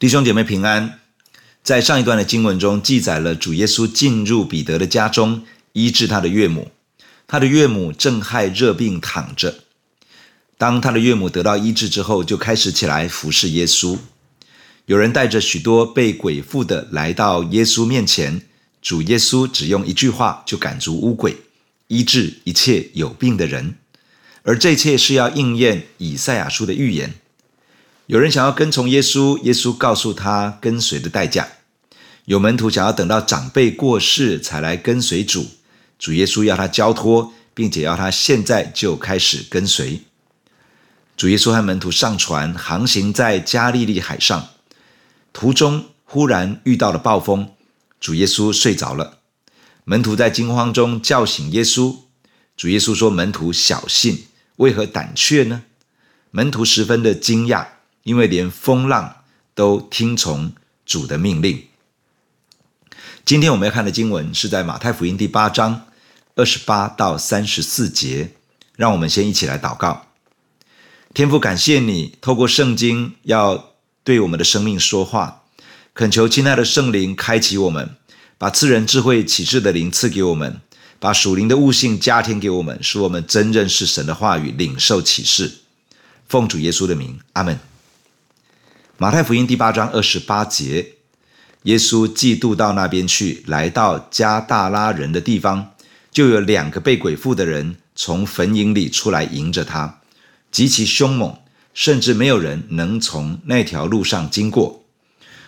弟兄姐妹平安，在上一段的经文中记载了主耶稣进入彼得的家中医治他的岳母，他的岳母正害热病躺着。当他的岳母得到医治之后，就开始起来服侍耶稣。有人带着许多被鬼附的来到耶稣面前，主耶稣只用一句话就赶逐污鬼，医治一切有病的人，而这一切是要应验以赛亚书的预言。有人想要跟从耶稣，耶稣告诉他跟随的代价；有门徒想要等到长辈过世才来跟随主，主耶稣要他交托，并且要他现在就开始跟随。主耶稣和门徒上船，航行在加利利海上，途中忽然遇到了暴风，主耶稣睡着了。门徒在惊慌中叫醒耶稣，主耶稣说：“门徒小信，为何胆怯呢？”门徒十分的惊讶。因为连风浪都听从主的命令。今天我们要看的经文是在马太福音第八章二十八到三十四节。让我们先一起来祷告。天父，感谢你透过圣经要对我们的生命说话，恳求亲爱的圣灵开启我们，把赐人智慧启示的灵赐给我们，把属灵的悟性加添给我们，使我们真认识神的话语，领受启示。奉主耶稣的名，阿门。马太福音第八章二十八节，耶稣既渡到那边去，来到加大拉人的地方，就有两个被鬼附的人从坟塋里出来迎着他，极其凶猛，甚至没有人能从那条路上经过。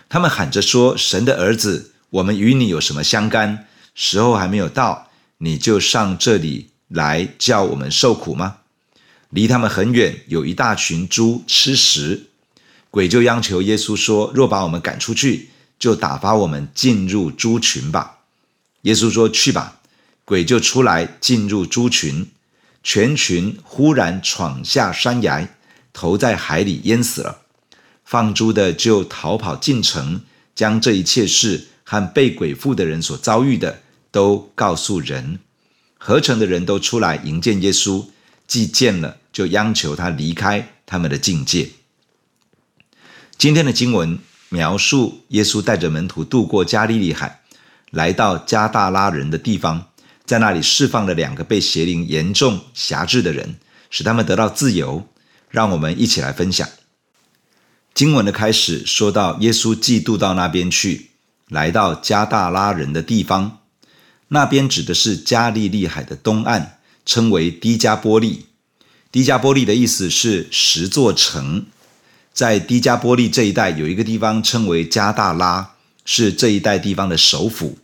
他们喊着说：“神的儿子，我们与你有什么相干？时候还没有到，你就上这里来叫我们受苦吗？”离他们很远，有一大群猪吃食。鬼就央求耶稣说：“若把我们赶出去，就打发我们进入猪群吧。”耶稣说：“去吧。”鬼就出来进入猪群，全群忽然闯下山崖，投在海里淹死了。放猪的就逃跑进城，将这一切事和被鬼附的人所遭遇的都告诉人。合城的人都出来迎见耶稣，既见了，就央求他离开他们的境界。今天的经文描述耶稣带着门徒渡过加利利海，来到加大拉人的地方，在那里释放了两个被邪灵严重辖制的人，使他们得到自由。让我们一起来分享。经文的开始说到，耶稣既渡到那边去，来到加大拉人的地方，那边指的是加利利海的东岸，称为低加波利。低加波利的意思是十座城。在低加波利这一带有一个地方称为加大拉，是这一带地方的首府。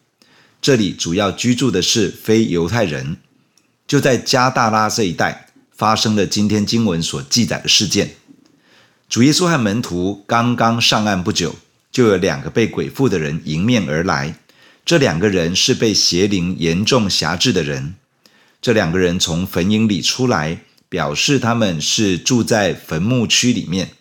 这里主要居住的是非犹太人。就在加大拉这一带发生了今天经文所记载的事件。主耶稣和门徒刚刚上岸不久，就有两个被鬼附的人迎面而来。这两个人是被邪灵严重辖制的人。这两个人从坟茔里出来，表示他们是住在坟墓区里面。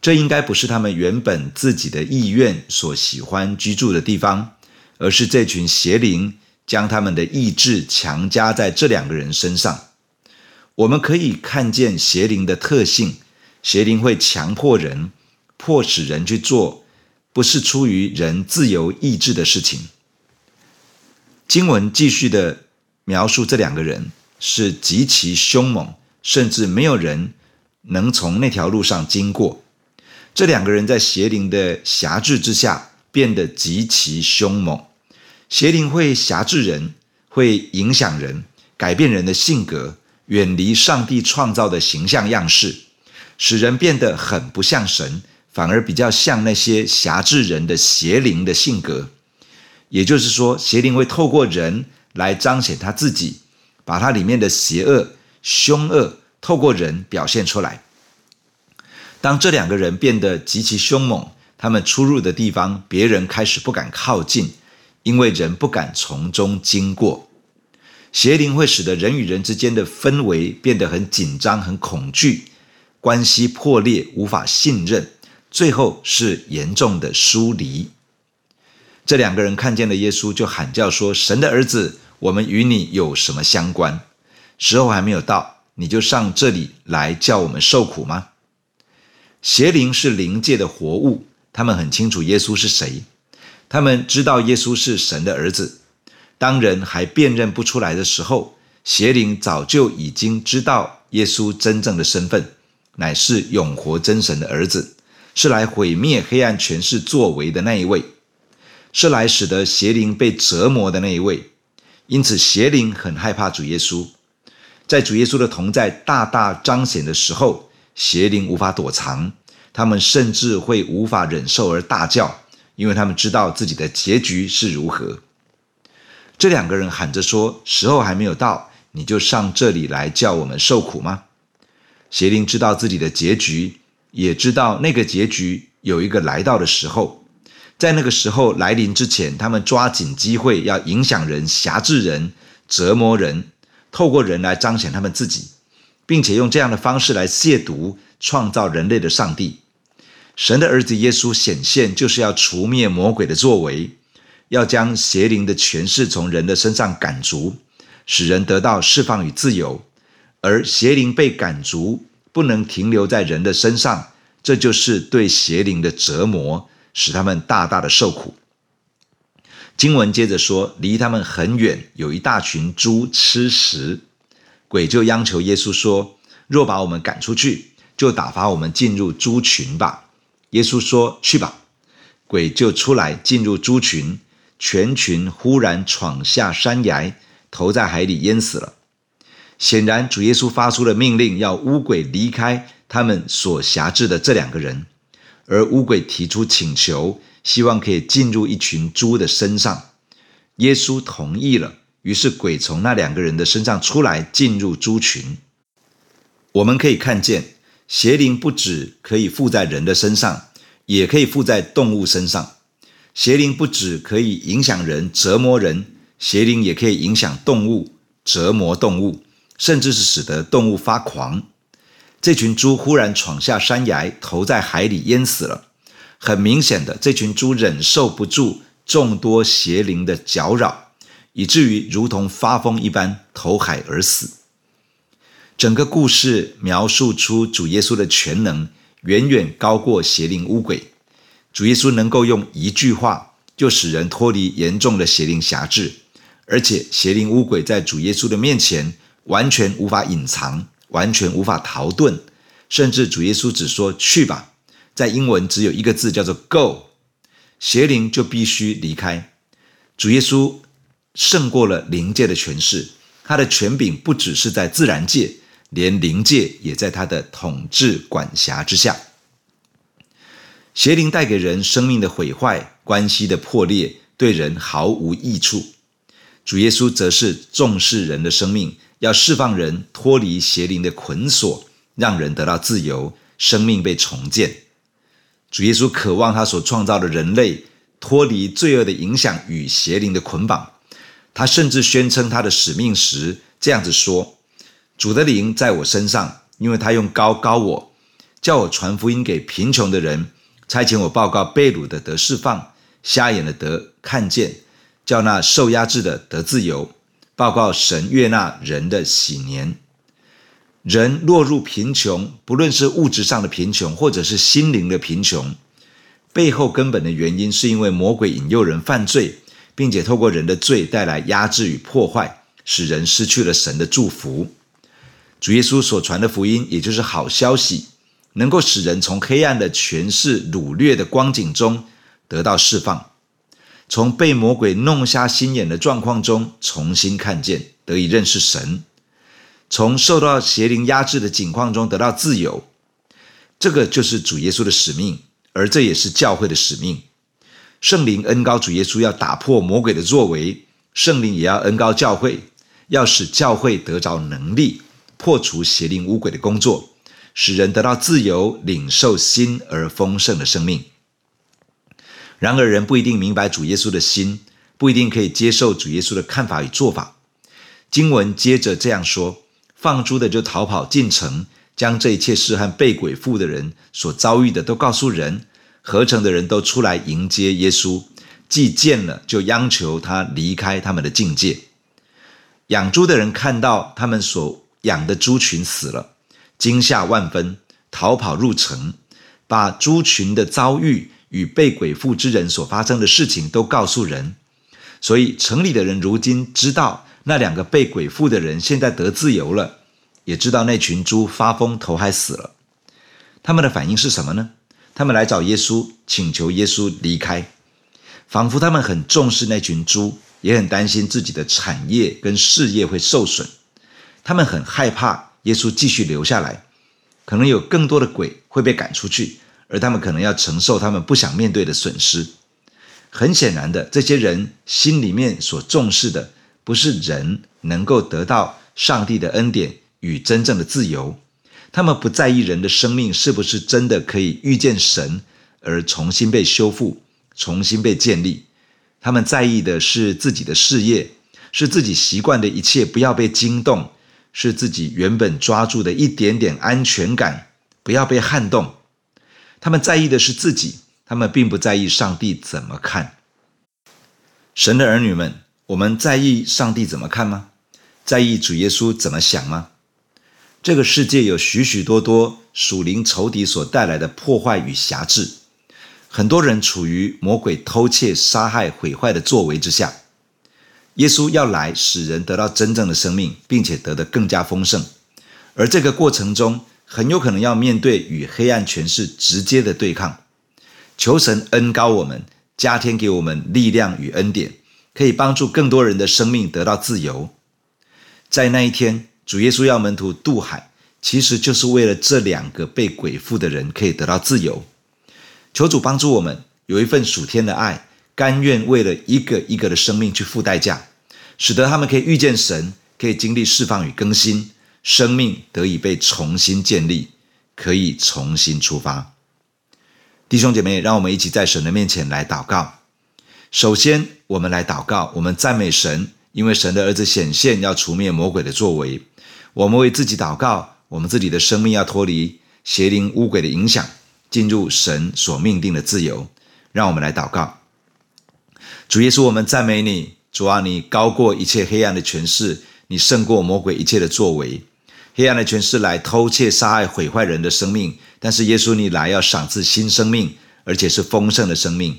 这应该不是他们原本自己的意愿所喜欢居住的地方，而是这群邪灵将他们的意志强加在这两个人身上。我们可以看见邪灵的特性，邪灵会强迫人，迫使人去做不是出于人自由意志的事情。经文继续的描述这两个人是极其凶猛，甚至没有人能从那条路上经过。这两个人在邪灵的辖制之下变得极其凶猛，邪灵会辖制人，会影响人，改变人的性格，远离上帝创造的形象样式，使人变得很不像神，反而比较像那些辖制人的邪灵的性格。也就是说，邪灵会透过人来彰显他自己，把他里面的邪恶、凶恶透过人表现出来。当这两个人变得极其凶猛，他们出入的地方，别人开始不敢靠近，因为人不敢从中经过。邪灵会使得人与人之间的氛围变得很紧张、很恐惧，关系破裂，无法信任，最后是严重的疏离。这两个人看见了耶稣，就喊叫说：“神的儿子，我们与你有什么相关？时候还没有到，你就上这里来叫我们受苦吗？”邪灵是灵界的活物，他们很清楚耶稣是谁，他们知道耶稣是神的儿子。当人还辨认不出来的时候，邪灵早就已经知道耶稣真正的身份，乃是永活真神的儿子，是来毁灭黑暗权势作为的那一位，是来使得邪灵被折磨的那一位。因此，邪灵很害怕主耶稣。在主耶稣的同在大大彰显的时候，邪灵无法躲藏，他们甚至会无法忍受而大叫，因为他们知道自己的结局是如何。这两个人喊着说：“时候还没有到，你就上这里来叫我们受苦吗？”邪灵知道自己的结局，也知道那个结局有一个来到的时候，在那个时候来临之前，他们抓紧机会要影响人、辖制人、折磨人。透过人来彰显他们自己，并且用这样的方式来亵渎创造人类的上帝。神的儿子耶稣显现，就是要除灭魔鬼的作为，要将邪灵的权势从人的身上赶逐，使人得到释放与自由。而邪灵被赶逐，不能停留在人的身上，这就是对邪灵的折磨，使他们大大的受苦。经文接着说，离他们很远，有一大群猪吃食，鬼就央求耶稣说：“若把我们赶出去，就打发我们进入猪群吧。”耶稣说：“去吧。”鬼就出来进入猪群，全群忽然闯下山崖，投在海里淹死了。显然，主耶稣发出了命令，要乌鬼离开他们所辖制的这两个人，而乌鬼提出请求。希望可以进入一群猪的身上，耶稣同意了。于是鬼从那两个人的身上出来，进入猪群。我们可以看见，邪灵不止可以附在人的身上，也可以附在动物身上。邪灵不止可以影响人、折磨人，邪灵也可以影响动物、折磨动物，甚至是使得动物发狂。这群猪忽然闯下山崖，投在海里淹死了。很明显的，这群猪忍受不住众多邪灵的搅扰，以至于如同发疯一般投海而死。整个故事描述出主耶稣的全能远远高过邪灵污鬼。主耶稣能够用一句话就使人脱离严重的邪灵辖制，而且邪灵污鬼在主耶稣的面前完全无法隐藏，完全无法逃遁，甚至主耶稣只说：“去吧。”在英文只有一个字叫做 “go”，邪灵就必须离开。主耶稣胜过了灵界的权势，他的权柄不只是在自然界，连灵界也在他的统治管辖之下。邪灵带给人生命的毁坏、关系的破裂，对人毫无益处。主耶稣则是重视人的生命，要释放人脱离邪灵的捆锁，让人得到自由，生命被重建。主耶稣渴望他所创造的人类脱离罪恶的影响与邪灵的捆绑。他甚至宣称他的使命时这样子说：“主的灵在我身上，因为他用膏膏我，叫我传福音给贫穷的人，差遣我报告被掳的得释放，瞎眼的得看见，叫那受压制的得自由，报告神悦纳人的喜年。”人落入贫穷，不论是物质上的贫穷，或者是心灵的贫穷，背后根本的原因是因为魔鬼引诱人犯罪，并且透过人的罪带来压制与破坏，使人失去了神的祝福。主耶稣所传的福音，也就是好消息，能够使人从黑暗的权势掳掠的光景中得到释放，从被魔鬼弄瞎心眼的状况中重新看见，得以认识神。从受到邪灵压制的境况中得到自由，这个就是主耶稣的使命，而这也是教会的使命。圣灵恩高主耶稣要打破魔鬼的作为，圣灵也要恩高教会，要使教会得着能力，破除邪灵污鬼的工作，使人得到自由，领受新而丰盛的生命。然而，人不一定明白主耶稣的心，不一定可以接受主耶稣的看法与做法。经文接着这样说。放猪的就逃跑进城，将这一切事和被鬼附的人所遭遇的都告诉人。合成的人都出来迎接耶稣，既见了，就央求他离开他们的境界。养猪的人看到他们所养的猪群死了，惊吓万分，逃跑入城，把猪群的遭遇与被鬼附之人所发生的事情都告诉人，所以城里的人如今知道那两个被鬼附的人现在得自由了，也知道那群猪发疯头还死了。他们的反应是什么呢？他们来找耶稣，请求耶稣离开，仿佛他们很重视那群猪，也很担心自己的产业跟事业会受损。他们很害怕耶稣继续留下来，可能有更多的鬼会被赶出去，而他们可能要承受他们不想面对的损失。很显然的，这些人心里面所重视的，不是人能够得到上帝的恩典与真正的自由。他们不在意人的生命是不是真的可以遇见神而重新被修复、重新被建立。他们在意的是自己的事业，是自己习惯的一切不要被惊动，是自己原本抓住的一点点安全感不要被撼动。他们在意的是自己，他们并不在意上帝怎么看。神的儿女们，我们在意上帝怎么看吗？在意主耶稣怎么想吗？这个世界有许许多多属灵仇敌所带来的破坏与辖制，很多人处于魔鬼偷窃、杀害、毁坏的作为之下。耶稣要来使人得到真正的生命，并且得的更加丰盛，而这个过程中很有可能要面对与黑暗权势直接的对抗。求神恩高我们，加添给我们力量与恩典，可以帮助更多人的生命得到自由。在那一天。主耶稣要门徒渡海，其实就是为了这两个被鬼附的人可以得到自由。求主帮助我们有一份属天的爱，甘愿为了一个一个的生命去付代价，使得他们可以遇见神，可以经历释放与更新，生命得以被重新建立，可以重新出发。弟兄姐妹，让我们一起在神的面前来祷告。首先，我们来祷告，我们赞美神，因为神的儿子显现，要除灭魔鬼的作为。我们为自己祷告，我们自己的生命要脱离邪灵污鬼的影响，进入神所命定的自由。让我们来祷告，主耶稣，我们赞美你，主啊，你高过一切黑暗的权势，你胜过魔鬼一切的作为。黑暗的权势来偷窃、杀害、毁坏人的生命，但是耶稣你来要赏赐新生命，而且是丰盛的生命。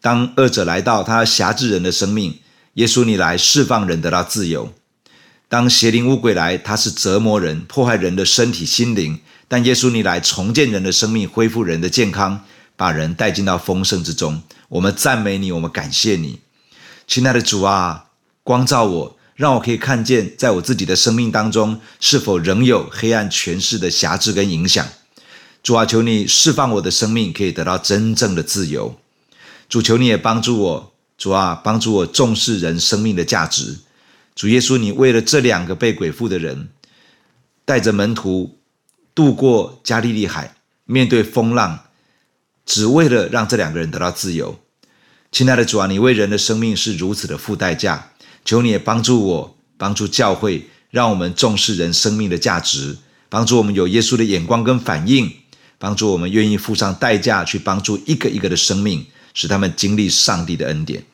当恶者来到，他要辖制人的生命，耶稣你来释放人得到自由。当邪灵污鬼来，他是折磨人、破坏人的身体、心灵；但耶稣你来重建人的生命，恢复人的健康，把人带进到丰盛之中。我们赞美你，我们感谢你，亲爱的主啊，光照我，让我可以看见，在我自己的生命当中，是否仍有黑暗权势的辖制跟影响。主啊，求你释放我的生命，可以得到真正的自由。主，求你也帮助我，主啊，帮助我重视人生命的价值。主耶稣，你为了这两个被鬼附的人，带着门徒渡过加利利海，面对风浪，只为了让这两个人得到自由。亲爱的主啊，你为人的生命是如此的付代价，求你也帮助我，帮助教会，让我们重视人生命的价值，帮助我们有耶稣的眼光跟反应，帮助我们愿意付上代价去帮助一个一个的生命，使他们经历上帝的恩典。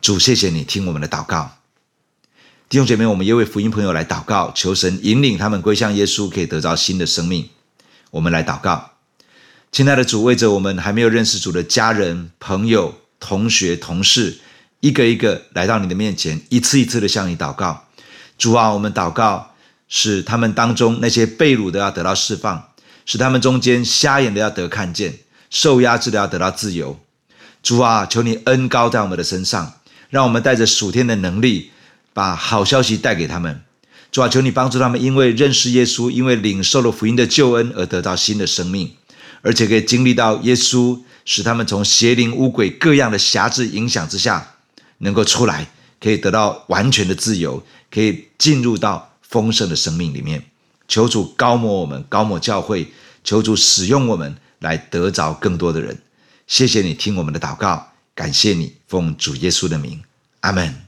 主，谢谢你听我们的祷告。弟兄姐妹，我们也为福音朋友来祷告，求神引领他们归向耶稣，可以得着新的生命。我们来祷告，亲爱的主，为着我们还没有认识主的家人、朋友、同学、同事，一个一个来到你的面前，一次一次的向你祷告。主啊，我们祷告，使他们当中那些被掳的要得到释放，使他们中间瞎眼的要得看见，受压制的要得到自由。主啊，求你恩高在我们的身上，让我们带着属天的能力。把好消息带给他们，主啊，求你帮助他们，因为认识耶稣，因为领受了福音的救恩而得到新的生命，而且可以经历到耶稣使他们从邪灵污鬼各样的辖制影响之下能够出来，可以得到完全的自由，可以进入到丰盛的生命里面。求主高抹我们，高抹教会，求主使用我们来得着更多的人。谢谢你听我们的祷告，感谢你奉主耶稣的名，阿门。